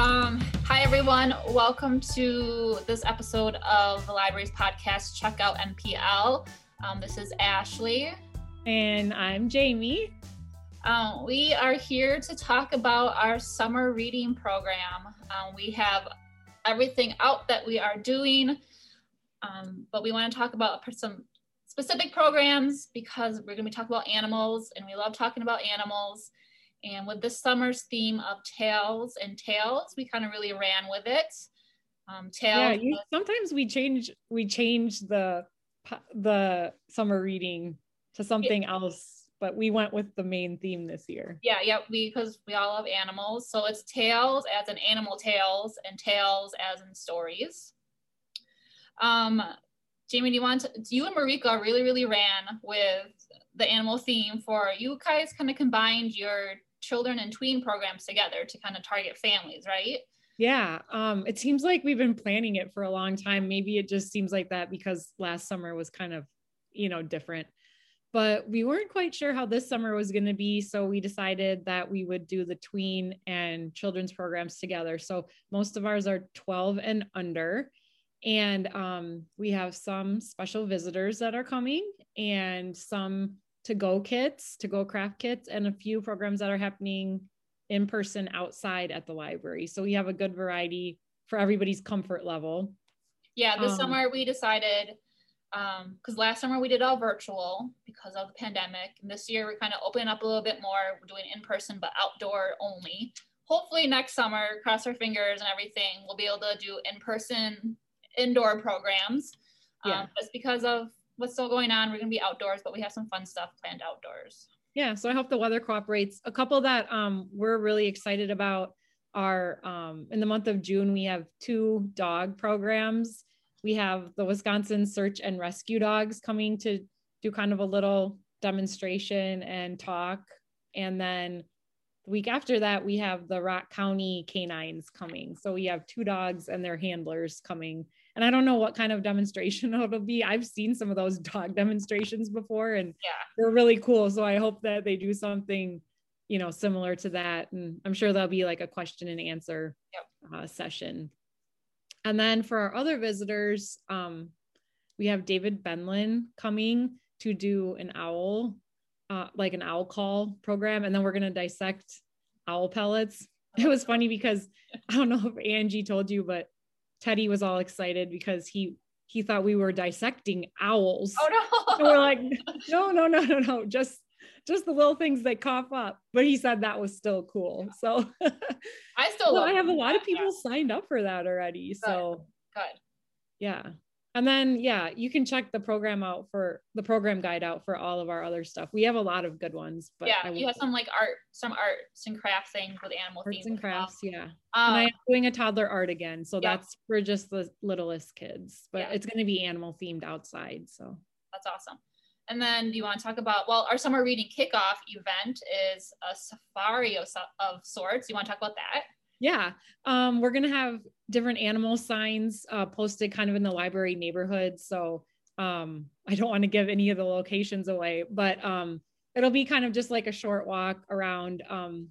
Um, hi, everyone. Welcome to this episode of the library's podcast, Check Out MPL. Um, this is Ashley. And I'm Jamie. Um, we are here to talk about our summer reading program. Um, we have everything out that we are doing, um, but we want to talk about some specific programs because we're going to be talking about animals, and we love talking about animals. And with this summer's theme of tails and tales, we kind of really ran with it. Um, tails. Yeah, you, sometimes we change we change the the summer reading to something yeah. else, but we went with the main theme this year. Yeah, yeah, we because we all love animals, so it's tales as in animal tales and tales as in stories. Um, Jamie, do you want to, you and Marika really, really ran with the animal theme for you guys kind of combined your children and tween programs together to kind of target families, right? Yeah, um, it seems like we've been planning it for a long time. Maybe it just seems like that because last summer was kind of, you know, different. But we weren't quite sure how this summer was going to be. So we decided that we would do the tween and children's programs together. So most of ours are 12 and under. And um, we have some special visitors that are coming and some to go kits, to go craft kits, and a few programs that are happening in person outside at the library. So we have a good variety for everybody's comfort level. Yeah, this um, summer we decided because um, last summer we did all virtual because of the pandemic. And this year we're kind of opening up a little bit more. We're doing in person but outdoor only. Hopefully next summer, cross our fingers and everything, we'll be able to do in person indoor programs. Yeah. Um, just because of what's still going on. We're going to be outdoors, but we have some fun stuff planned outdoors. Yeah, so I hope the weather cooperates. A couple that um, we're really excited about are um, in the month of June, we have two dog programs. We have the Wisconsin Search and Rescue Dogs coming to do kind of a little demonstration and talk. And then the week after that, we have the Rock County canines coming. So we have two dogs and their handlers coming and I don't know what kind of demonstration it'll be. I've seen some of those dog demonstrations before and yeah. they're really cool. So I hope that they do something, you know, similar to that. And I'm sure there'll be like a question and answer yep. uh, session. And then for our other visitors, um, we have David Benlin coming to do an owl, uh, like an owl call program. And then we're going to dissect owl pellets. It was funny because I don't know if Angie told you, but Teddy was all excited because he he thought we were dissecting owls. Oh no. And we're like, no, no, no, no, no, just just the little things that cough up. But he said that was still cool. So I still I have a lot of people signed up for that already. Good. So good. Yeah and then yeah you can check the program out for the program guide out for all of our other stuff we have a lot of good ones but yeah you have some like art some arts and crafts things with animal arts and crafts well. yeah um, and i'm doing a toddler art again so yeah. that's for just the littlest kids but yeah. it's going to be animal themed outside so that's awesome and then do you want to talk about well our summer reading kickoff event is a safari of, of sorts you want to talk about that yeah, um, we're gonna have different animal signs uh, posted kind of in the library neighborhood. So um, I don't want to give any of the locations away, but um, it'll be kind of just like a short walk around um,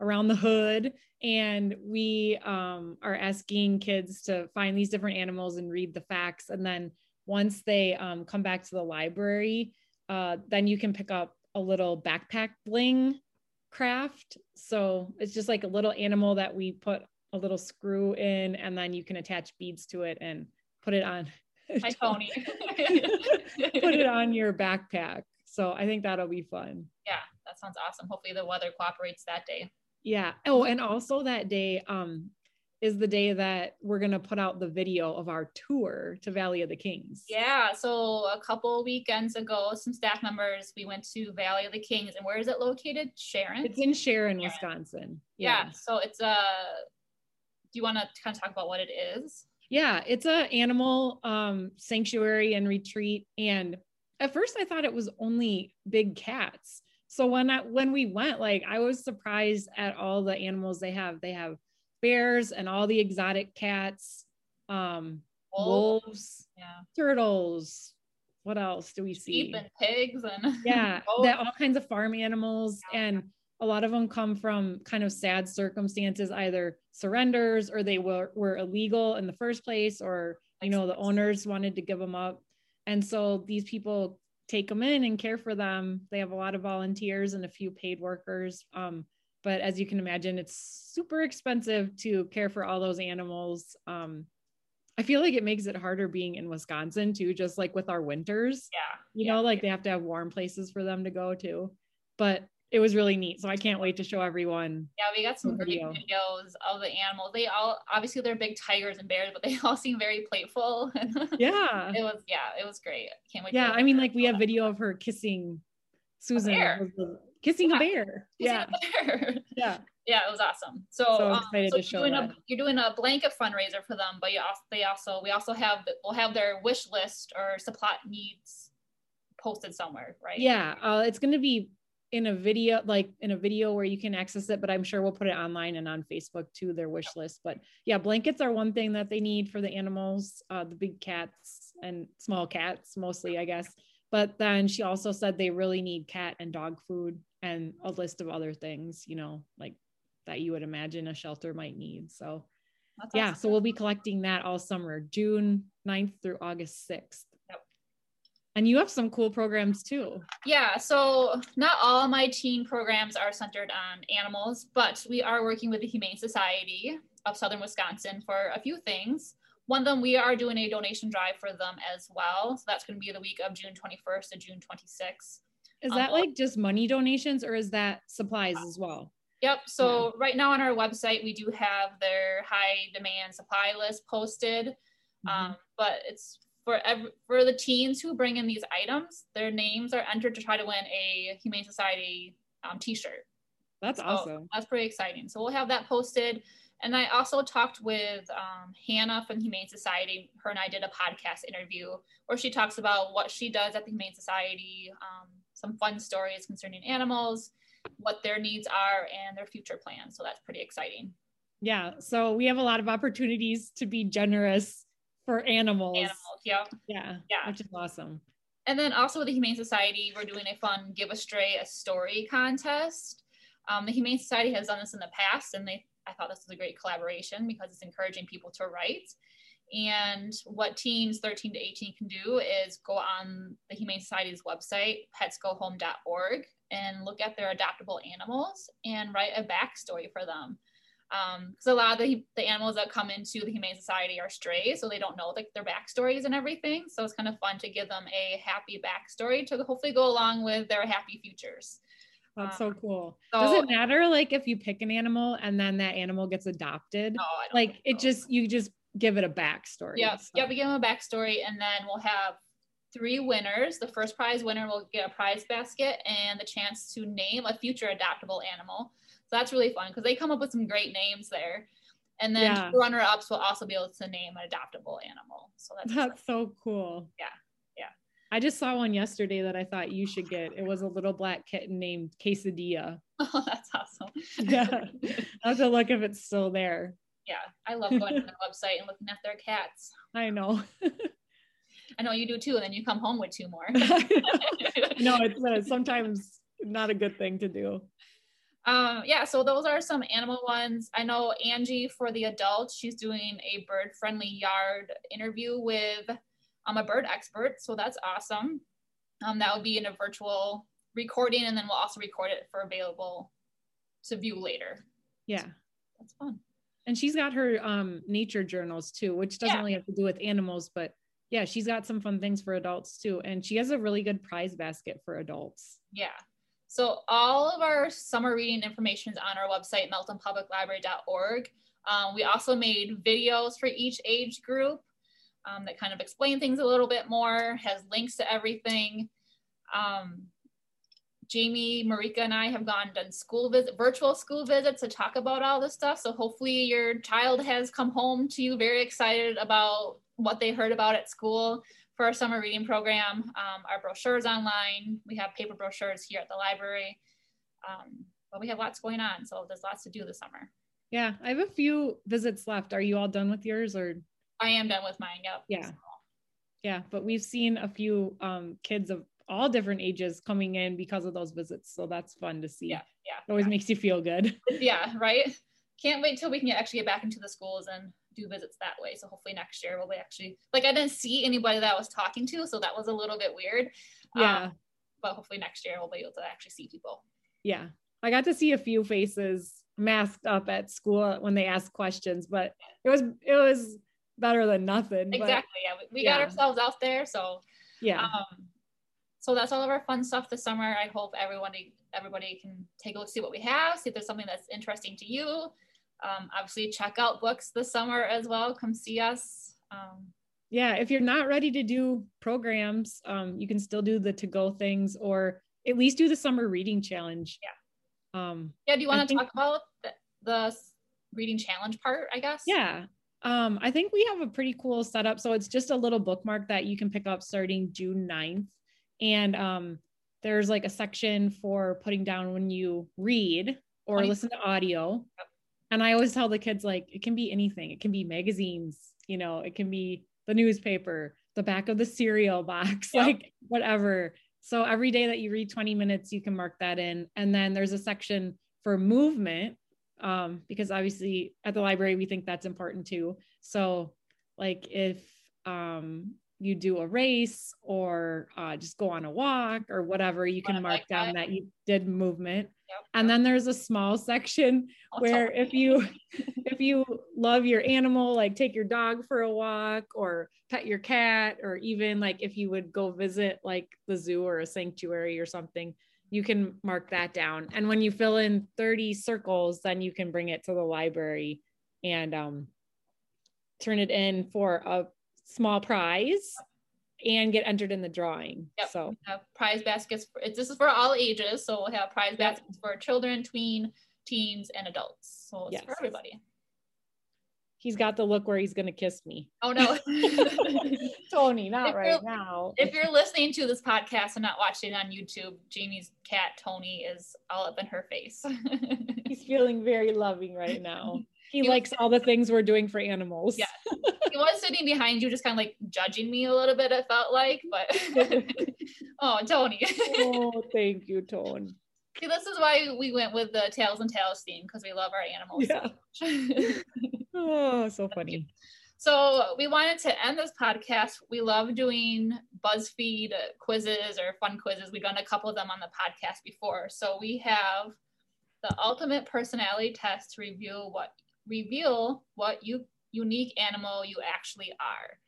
around the hood, and we um, are asking kids to find these different animals and read the facts, and then once they um, come back to the library, uh, then you can pick up a little backpack bling craft. So it's just like a little animal that we put a little screw in and then you can attach beads to it and put it on. My pony. put it on your backpack. So I think that'll be fun. Yeah, that sounds awesome. Hopefully the weather cooperates that day. Yeah. Oh, and also that day, um, is the day that we're going to put out the video of our tour to Valley of the Kings. Yeah. So a couple weekends ago, some staff members, we went to Valley of the Kings. And where is it located? Sharon? It's in Sharon, Sharon. Wisconsin. Yeah. yeah. So it's a, uh, do you want to kind of talk about what it is? Yeah. It's a animal um, sanctuary and retreat. And at first I thought it was only big cats. So when I, when we went, like I was surprised at all the animals they have. They have bears and all the exotic cats, um, wolves, wolves yeah. turtles. What else do we see? Sheep and pigs and yeah, that all kinds of farm animals. Yeah. And a lot of them come from kind of sad circumstances, either surrenders or they were, were illegal in the first place, or, you know, the owners wanted to give them up. And so these people take them in and care for them. They have a lot of volunteers and a few paid workers. Um, but as you can imagine, it's super expensive to care for all those animals. Um, I feel like it makes it harder being in Wisconsin too, just like with our winters. Yeah. You yeah, know, like yeah. they have to have warm places for them to go to. But it was really neat. So I can't wait to show everyone. Yeah, we got some the great video. videos of the animals. They all obviously they're big tigers and bears, but they all seem very playful. Yeah. it was yeah, it was great. Can't wait. Yeah. to I mean, like we have video of her kissing Susan. the- Kissing a Yeah. bear. Yeah. yeah. Yeah. yeah, it was awesome. So, So um, excited so to you're show doing that. a you're doing a blanket fundraiser for them, but you also they also we also have we'll have their wish list or supply needs posted somewhere, right? Yeah. Uh, it's going to be in a video, like in a video where you can access it, but I'm sure we'll put it online and on Facebook too, their wish list. But yeah, blankets are one thing that they need for the animals, uh, the big cats and small cats mostly, I guess. But then she also said they really need cat and dog food and a list of other things, you know, like that you would imagine a shelter might need. So That's yeah, awesome. so we'll be collecting that all summer, June 9th through August 6th. Yep. And you have some cool programs too. Yeah, so not all my teen programs are centered on animals, but we are working with the Humane Society of Southern Wisconsin for a few things. One of them, we are doing a donation drive for them as well. So that's going to be the week of June 21st to June 26th. Is Um, that like just money donations or is that supplies as well? Yep. So right now on our website, we do have their high demand supply list posted. Um, but it's for every, for the teens who bring in these items, their names are entered to try to win a Humane Society um, T-shirt. That's So awesome. That's pretty exciting. So we'll have that posted. And I also talked with um, Hannah from Humane Society. Her and I did a podcast interview where she talks about what she does at the Humane Society, um, some fun stories concerning animals, what their needs are, and their future plans. So that's pretty exciting. Yeah. So we have a lot of opportunities to be generous for animals. Animals, yeah. Yeah. Yeah. Which is awesome. And then also with the Humane Society, we're doing a fun Give a Stray a Story contest. Um, the Humane Society has done this in the past, and they I thought this was a great collaboration because it's encouraging people to write. And what teens 13 to 18 can do is go on the Humane Society's website, petsgohome.org, and look at their adoptable animals and write a backstory for them. Because a lot of the, the animals that come into the Humane Society are strays, so they don't know like their backstories and everything. So it's kind of fun to give them a happy backstory to hopefully go along with their happy futures. That's so Um, cool. so- Does it matter like if you pick an animal and then that animal gets adopted? No, I don't like it so. just you just give it a backstory. Yeah, So- yeah, we give them a backstory, and then we'll have three winners. The first prize winner will get a prize basket and the chance to name a future adoptable animal. So that's really fun because they come up with some great names there. And then Yeah. runner ups will also be able to name an adoptable animal. So that's, That's so cool. Yeah, yeah. I just saw one yesterday that I thought you should get. It was a little black kitten named Quesadilla. oh, that's awesome. Yeah. I have to look if it's still there. I love going to the website and looking at their cats. I know. I know you do too, and then you come home with two more. no, it's uh, sometimes not a good thing to do. Um, yeah, so those are some animal ones. I know Angie for the adults, she's doing a bird friendly yard interview with um, a bird expert. So that's awesome. Um, that would be in a virtual recording, and then we'll also record it for available to view later. Yeah. That's fun. And she's got her um, nature journals too, which doesn't Yeah. really have to do with animals, but yeah, she's got some fun things for adults too. And she has a really good prize basket for adults. Yeah. So all of our summer reading information is on our website, miltonpubliclibrary.org. Um, we also made videos for each age group um, that kind of explain things a little bit more, has links to everything. Um, Jamie, Marika, and I have gone and done school visit, virtual school visits to talk about all this stuff. So hopefully your child has come home to you very excited about what they heard about at school for our summer reading program. Um, our brochures online. We have paper brochures here at the library. Um, but we have lots going on, so there's lots to do this summer. Yeah, I have a few visits left. Are you all done with yours or I am done with mine. Yep. Yeah. yeah, but we've seen a few um, kids of all different ages coming in because of those visits. So that's fun to see. Yeah. Yeah. It always yeah. makes you feel good. yeah. Right. Can't wait till we can get, actually get back into the schools and do visits that way. So hopefully next year we'll be actually like I didn't see anybody that I was talking to, so that was a little bit weird. Yeah. Um, but hopefully next year we'll be able to actually see people. Yeah. I got to see a few faces masked up at school when they asked questions, but it was it was better than nothing. Exactly. But, yeah. We, we yeah. got ourselves out there. So yeah. um so that's all of our fun stuff this summer. I hope everybody everybody can take a look, see what we have, see if there's something that's interesting to you. Um, obviously check out books this summer as well. Come see us. Um, yeah if you're not ready to do programs um, you can still do the to go things or at least do the summer reading challenge yeah um yeah do you want to talk about the, the reading challenge part i guess yeah um i think we have a pretty cool setup so it's just a little bookmark that you can pick up starting june 9th and um there's like a section for putting down when you read or listen to audio. And i always tell the kids like it can be anything. It can be magazines you know it can be the newspaper the back of the cereal box Yep. like whatever. So every day that you read 20 minutes you can mark that in. And then there's a section for movement um, because obviously at the library we think that's important too. So like if um, you do a race or uh, just go on a walk or whatever you can mark bike down ride. that you did movement Yep. and then there's a small section I'll where if you if you love your animal like take your dog for a walk or pet your cat or even like if you would go visit like the zoo or a sanctuary or something you can mark that down and when you fill in 30 circles then you can bring it to the library and um, turn it in for a small prize and get entered in the drawing Yep. so prize baskets. For, this is for all ages, so we'll have prize Yep. baskets for children, tween, teens, and adults. So it's Yes. for everybody. he's got the look where he's going to kiss me Oh no! tony not If right now if you're listening to this podcast and not watching it on YouTube, Jamie's cat Tony is all up in her face. he's feeling very loving right now he He was- likes all the things we're doing for animals Yeah. he was sitting behind you, just kind of like judging me a little bit. It felt like, but oh, Tony. oh thank you tone See, this is why we went with the Tails and Tales theme because we love our animals. so Yeah. much. oh so funny So we wanted to end this podcast. We love doing BuzzFeed quizzes or fun quizzes. We've done a couple of them on the podcast before. So we have the ultimate personality test to reveal what reveal what you unique animal you actually are.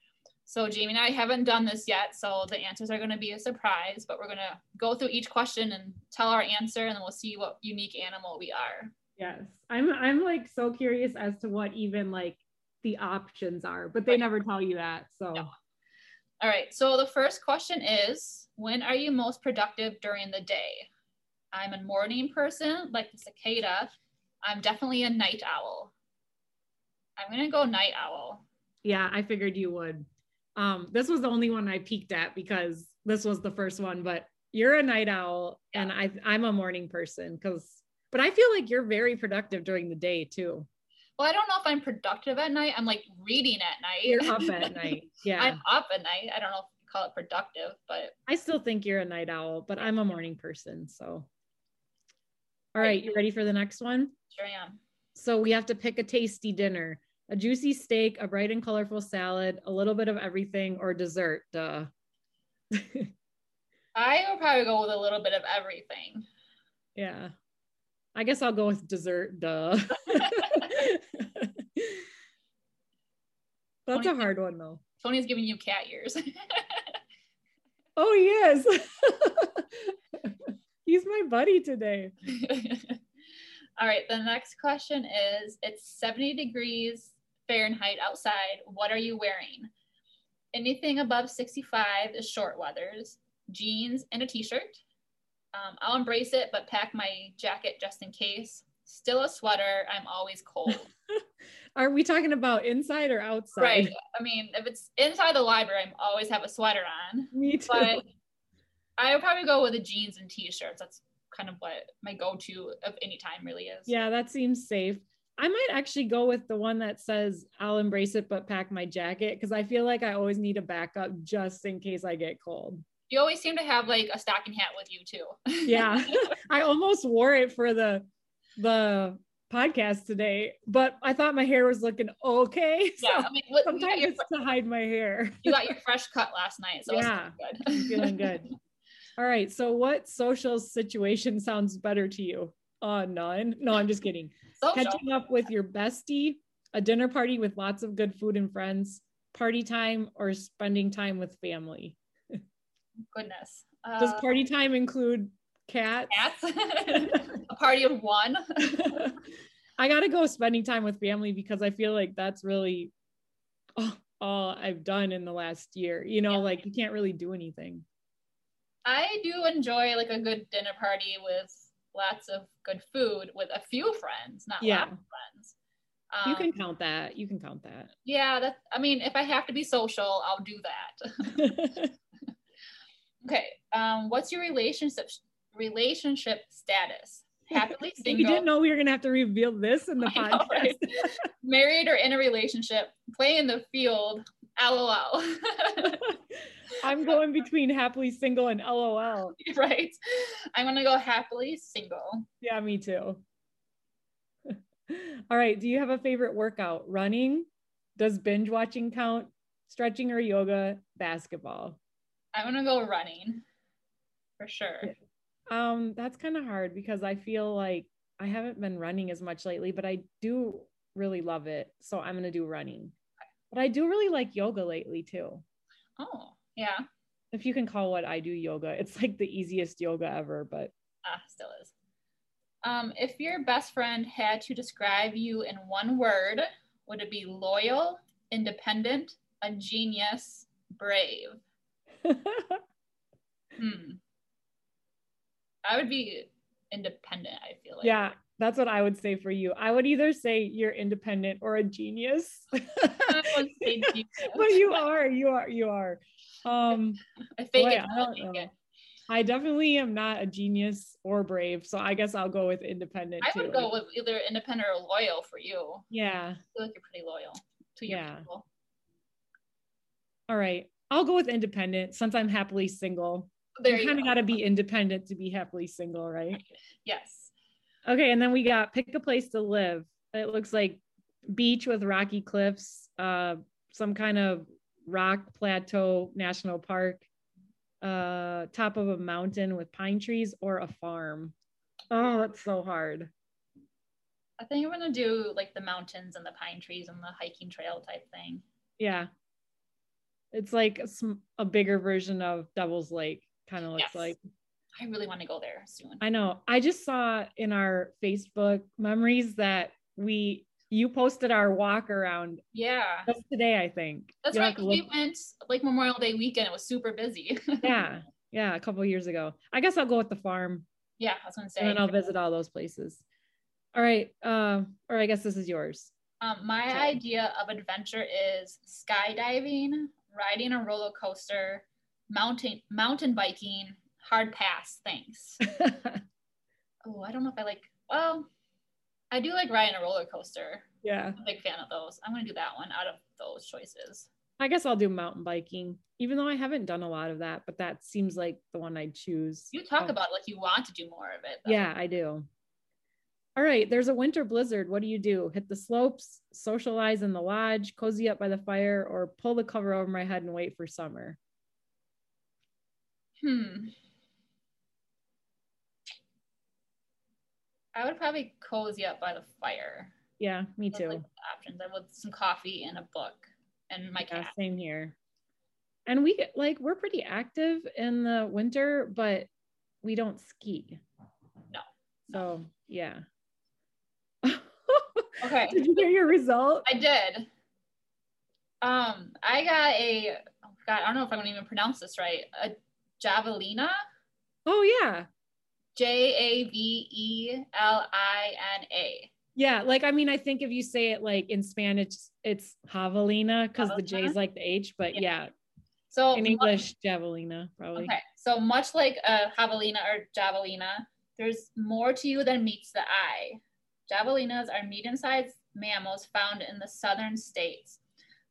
So Jamie and I haven't done this yet, so the answers are going to be a surprise. But we're going to go through each question and tell our answer, and then we'll see what unique animal we are. yes i'm i'm like so curious as to what even like the options are but they Right. never tell you that so No. All right. So the first question is When are you most productive during the day? I'm a morning person, like the cicada. I'm definitely a night owl. I'm going to go night owl. yeah i figured you would um this was the only one i peeked at because this was the first one but you're a night owl and i i'm a morning person because but i feel like you're very productive during the day too Well, I don't know if I'm productive at night. I'm like reading at night. you're up at night yeah I'm up at night. I don't know if you call it productive, but I still think you're a night owl, but I'm a morning person. So, all right, you ready for the next one? sure am. So, we have to pick a tasty dinner a juicy steak, a bright and colorful salad, a little bit of everything, or dessert. Duh. I would probably go with a little bit of everything. yeah. I guess I'll go with dessert. Duh. That's a hard one, though. Tony's giving you cat ears. Oh, he is. He's my buddy today. All right, the next question is it's 70 degrees Fahrenheit outside. What are you wearing? Anything above 65 is short weathers, jeans and a t shirt. Um, I'll embrace it, but pack my jacket just in case. Still a sweater. I'm always cold. Are we talking about inside or outside? right. I mean, if it's inside the library, I always have a sweater on. Me too. But I would probably go with the jeans and t shirts. That's kind of what my go to of any time really is. Yeah, that seems safe. I might actually go with the one that says I'll embrace it but pack my jacket because I feel like I always need a backup just in case I get cold. You always seem to have like a stocking hat with you too. yeah. I almost wore it for the the podcast today, but I thought my hair was looking okay. So yeah, I mean, what, you, sometimes your, it's to hide my hair. you got your fresh cut last night, so Yeah. good. feeling good. All right. So what social situation sounds better to you? Uh none. No, I'm just kidding. Social. Catching up with your bestie, a dinner party with lots of good food and friends, party time, or spending time with family. Goodness. Does Uh, party time include cats? cats? a party of one. I gotta go spending time with family because I feel like that's really all, all I've done in the last year. You know, Yeah. like you can't really do anything. I do enjoy like a good dinner party with lots of good food with a few friends, not Yeah. lots of friends. Um, you can count that. You can count that. Yeah, that. I mean, if I have to be social, I'll do that. okay. Um, what's your relationship relationship status? Happily single. you didn't know we were gonna have to reveal this in the I know, podcast. right? married, or in a relationship? Play in the field. LOL. I'm going between happily single and LOL. right. I'm gonna go happily single. Yeah, me too. All right. Do you have a favorite workout? Running? Does binge watching count? Stretching or yoga? Basketball? I'm gonna go running for sure. Um, that's kind of hard because I feel like I haven't been running as much lately, but I do really love it. So I'm gonna do running. But I do really like yoga lately too. Oh, yeah. If you can call what I do yoga, it's like the easiest yoga ever, but Ah, still is. Um, if your best friend had to describe you in one word, would it be loyal, independent, a genius, brave? Hmm. I would be independent, I feel like. yeah, that's what I would say for you. I would either say you're independent or a genius. I would say genius. but you are, you are, you are. Um, I fake boy. I don't know. it. I definitely am not a genius or brave, so I guess I'll go with independent I too. would go with either independent or loyal for you. yeah. I feel like you're pretty loyal to your Yeah. people. All right. I'll go with independent since I'm happily single. There you kind of got to be independent to be happily single, right? Yes. Okay, and then we got pick a place to live. It looks like beach with rocky cliffs, uh, some kind of rock plateau national park, uh, top of a mountain with pine trees, or a farm. Oh, that's so hard. I think I'm gonna do like the mountains and the pine trees and the hiking trail type thing. Yeah, it's like a, sm- a bigger version of Devil's Lake. Kind of looks Yes. like. I really want to go there soon. I know. I just saw in our Facebook memories that we you posted our walk around yeah. just today, I think. That's You'll right. to We went like Memorial Day weekend. It was super busy. yeah, yeah, a couple years ago. I guess I'll go with the farm yeah, I was gonna say. and then I'll visit all those places. All right. Uh, or I guess this is yours. Um, my Okay. idea of adventure is skydiving, riding a roller coaster, mountain mountain biking, hard pass. Thanks. Oh, I don't know if I like. Well, I do like riding a roller coaster. yeah. I'm a big fan of those. I'm gonna do that one out of those choices. I guess I'll do mountain biking, even though I haven't done a lot of that, but that seems like the one I'd choose. You talk Oh, about it like you want to do more of it. though. Yeah, I do. All right, there's a winter blizzard. What do you do? Hit the slopes, socialize in the lodge, cozy up by the fire, or pull the cover over my head and wait for summer? Hmm. I would probably cozy up by the fire. Yeah, me Those, too. like, the options. I would some coffee and a book and my Yeah, cat. same here. And we like we're pretty active in the winter, but we don't ski. No. So yeah. Okay. Did you get your result? I did. Um, I got a oh God, I don't know if I'm gonna even pronounce this right. A javelina. Oh yeah. J A V E L I N A. Yeah, like I mean, I think if you say it like in Spanish, it's javelina because the J is like the H, but Yeah. yeah, So in English, javelina probably. Okay, so much like a javelina or javelina, there's more to you than meets the eye. Javelinas are medium-sized mammals found in the southern states.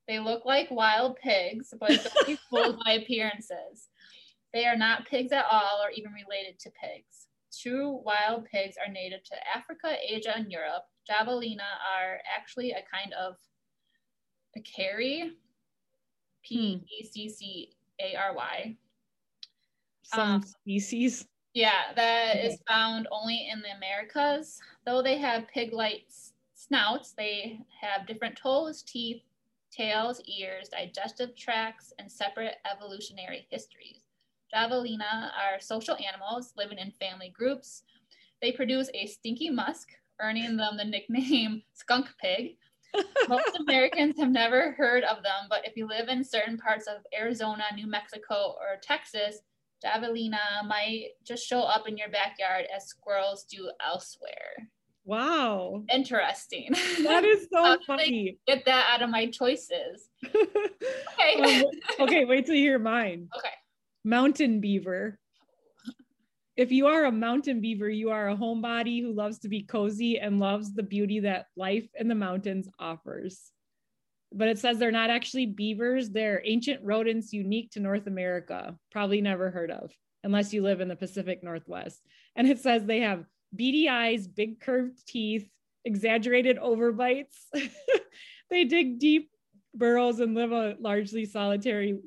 They look like wild pigs, but don't be fooled by appearances. They are not pigs at all or even related to pigs. True wild pigs are native to Africa, Asia, and Europe. Javelina are actually a kind of peccary, P E C C A R Y. Some um, species. Yeah, that okay. is found only in the Americas. Though they have pig-like snouts, they have different toes, teeth, tails, ears, digestive tracts, and separate evolutionary histories. Javelina are social animals living in family groups. They produce a stinky musk, earning them the nickname skunk pig. Most Americans have never heard of them, but if you live in certain parts of Arizona, New Mexico, or Texas, javelina might just show up in your backyard as squirrels do elsewhere. Wow. Interesting. That is so funny. Get that out of my choices. okay. Um, okay, wait till you hear mine. Okay. Mountain beaver. If you are a mountain beaver, you are a homebody who loves to be cozy and loves the beauty that life in the mountains offers. But it says they're not actually beavers, they're ancient rodents unique to North America, probably never heard of, unless you live in the Pacific Northwest. And it says they have beady eyes, big curved teeth, exaggerated overbites. they dig deep burrows and live a largely solitary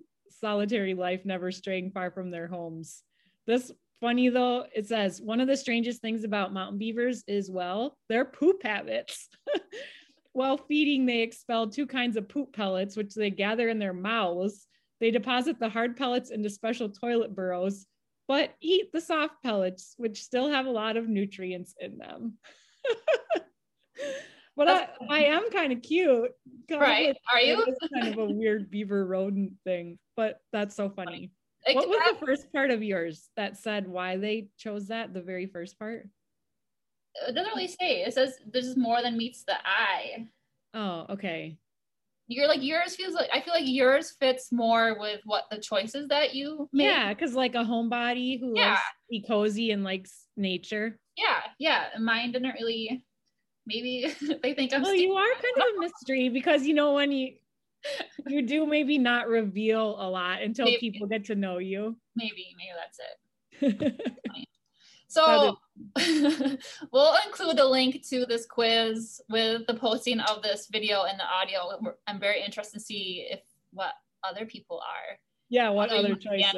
solitary life, never straying far from their homes. This funny though, it says one of the strangest things about mountain beavers is well, their poop habits. While feeding, they expel two kinds of poop pellets, which they gather in their mouths. They deposit the hard pellets into special toilet burrows but eat the soft pellets, which still have a lot of nutrients in them. but I, I am kind of cute. right. Are you? kind of a weird beaver rodent thing, but that's so funny. Like, what was that, the first part of yours that said why they chose that? The very first part? It doesn't really say. It says this is more than meets the eye. Oh, okay you're like yours feels like I feel like yours fits more with what the choices that you make. Yeah, because like a homebody who yeah. likes to be cozy and likes nature. Yeah, yeah. Mine didn't really maybe they think I'm Well, you are kind of a mystery because you know when you you do maybe not reveal a lot until maybe. people get to know you. Maybe, maybe that's it. So we'll include the link to this quiz with the posting of this video and the audio. I'm very interested to see if what other people are. Yeah, what other, other choices?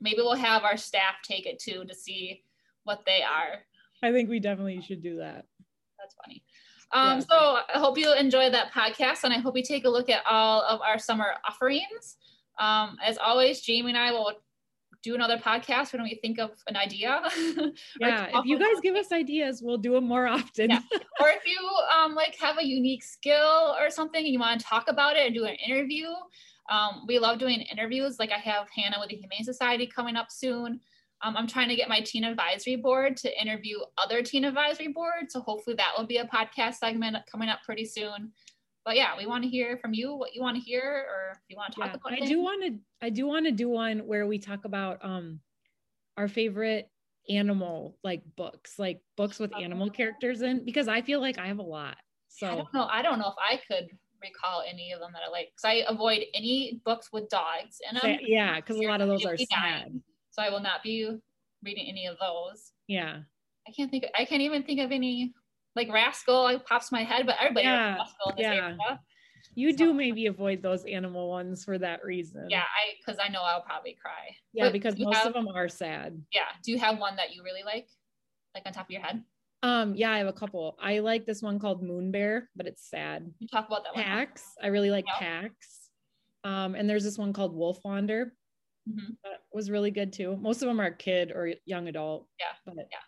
Maybe we'll have our staff take it too to see what they are. I think we definitely should do that. That's funny. Um, yeah. So I hope you enjoyed that podcast, and I hope you take a look at all of our summer offerings. Um, as always, Jamie and I will do another podcast when we think of an idea. yeah, if you guys give us ideas, we'll do them more often. yeah. Or if you um, like have a unique skill or something and you want to talk about it and do an interview, um, we love doing interviews. Like I have Hannah with the Humane Society coming up soon. Um, I'm trying to get my teen advisory board to interview other teen advisory boards. So hopefully that will be a podcast segment coming up pretty soon but yeah, we want to hear from you what you want to hear or if you want to talk yeah, about I do want to I do want to do one where we talk about um our favorite animal like books, like books with animal characters in because I feel like I have a lot. So I don't know. I don't know if I could recall any of them that I like because I avoid any books with dogs in them. Yeah, because a lot of those are sad. So I will not be reading any of those. Yeah. I can't think. Of, I can't even think of any like Rascal like pops my head, but everybody yeah, Rascal in this yeah. area. You so, do maybe avoid those animal ones for that reason. Yeah, I because I know I'll probably cry. Yeah, but because most have, of them are sad. Yeah. Do you have one that you really like, like on top of your head? Um, yeah, I have a couple. I like this one called Moon Bear, but it's sad. You talk about that one. Pax. I really like yep. Pax. Um, and there's this one called Wolf Wander. Mm-hmm. That was really good too. Most of them are kid or young adult. Yeah. But yeah.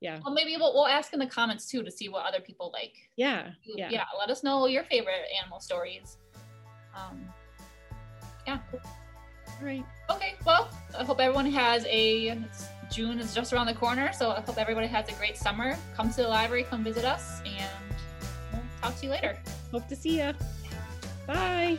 yeah. Well maybe we'll, we'll ask in the comments too to see what other people like. Yeah yeah. yeah let us know your favorite animal stories. Um yeah. All right. Okay well i hope everyone has a june is just around the corner so i hope everybody has a great summer. Come to the library come visit us and we'll talk to you later. Hope to see you bye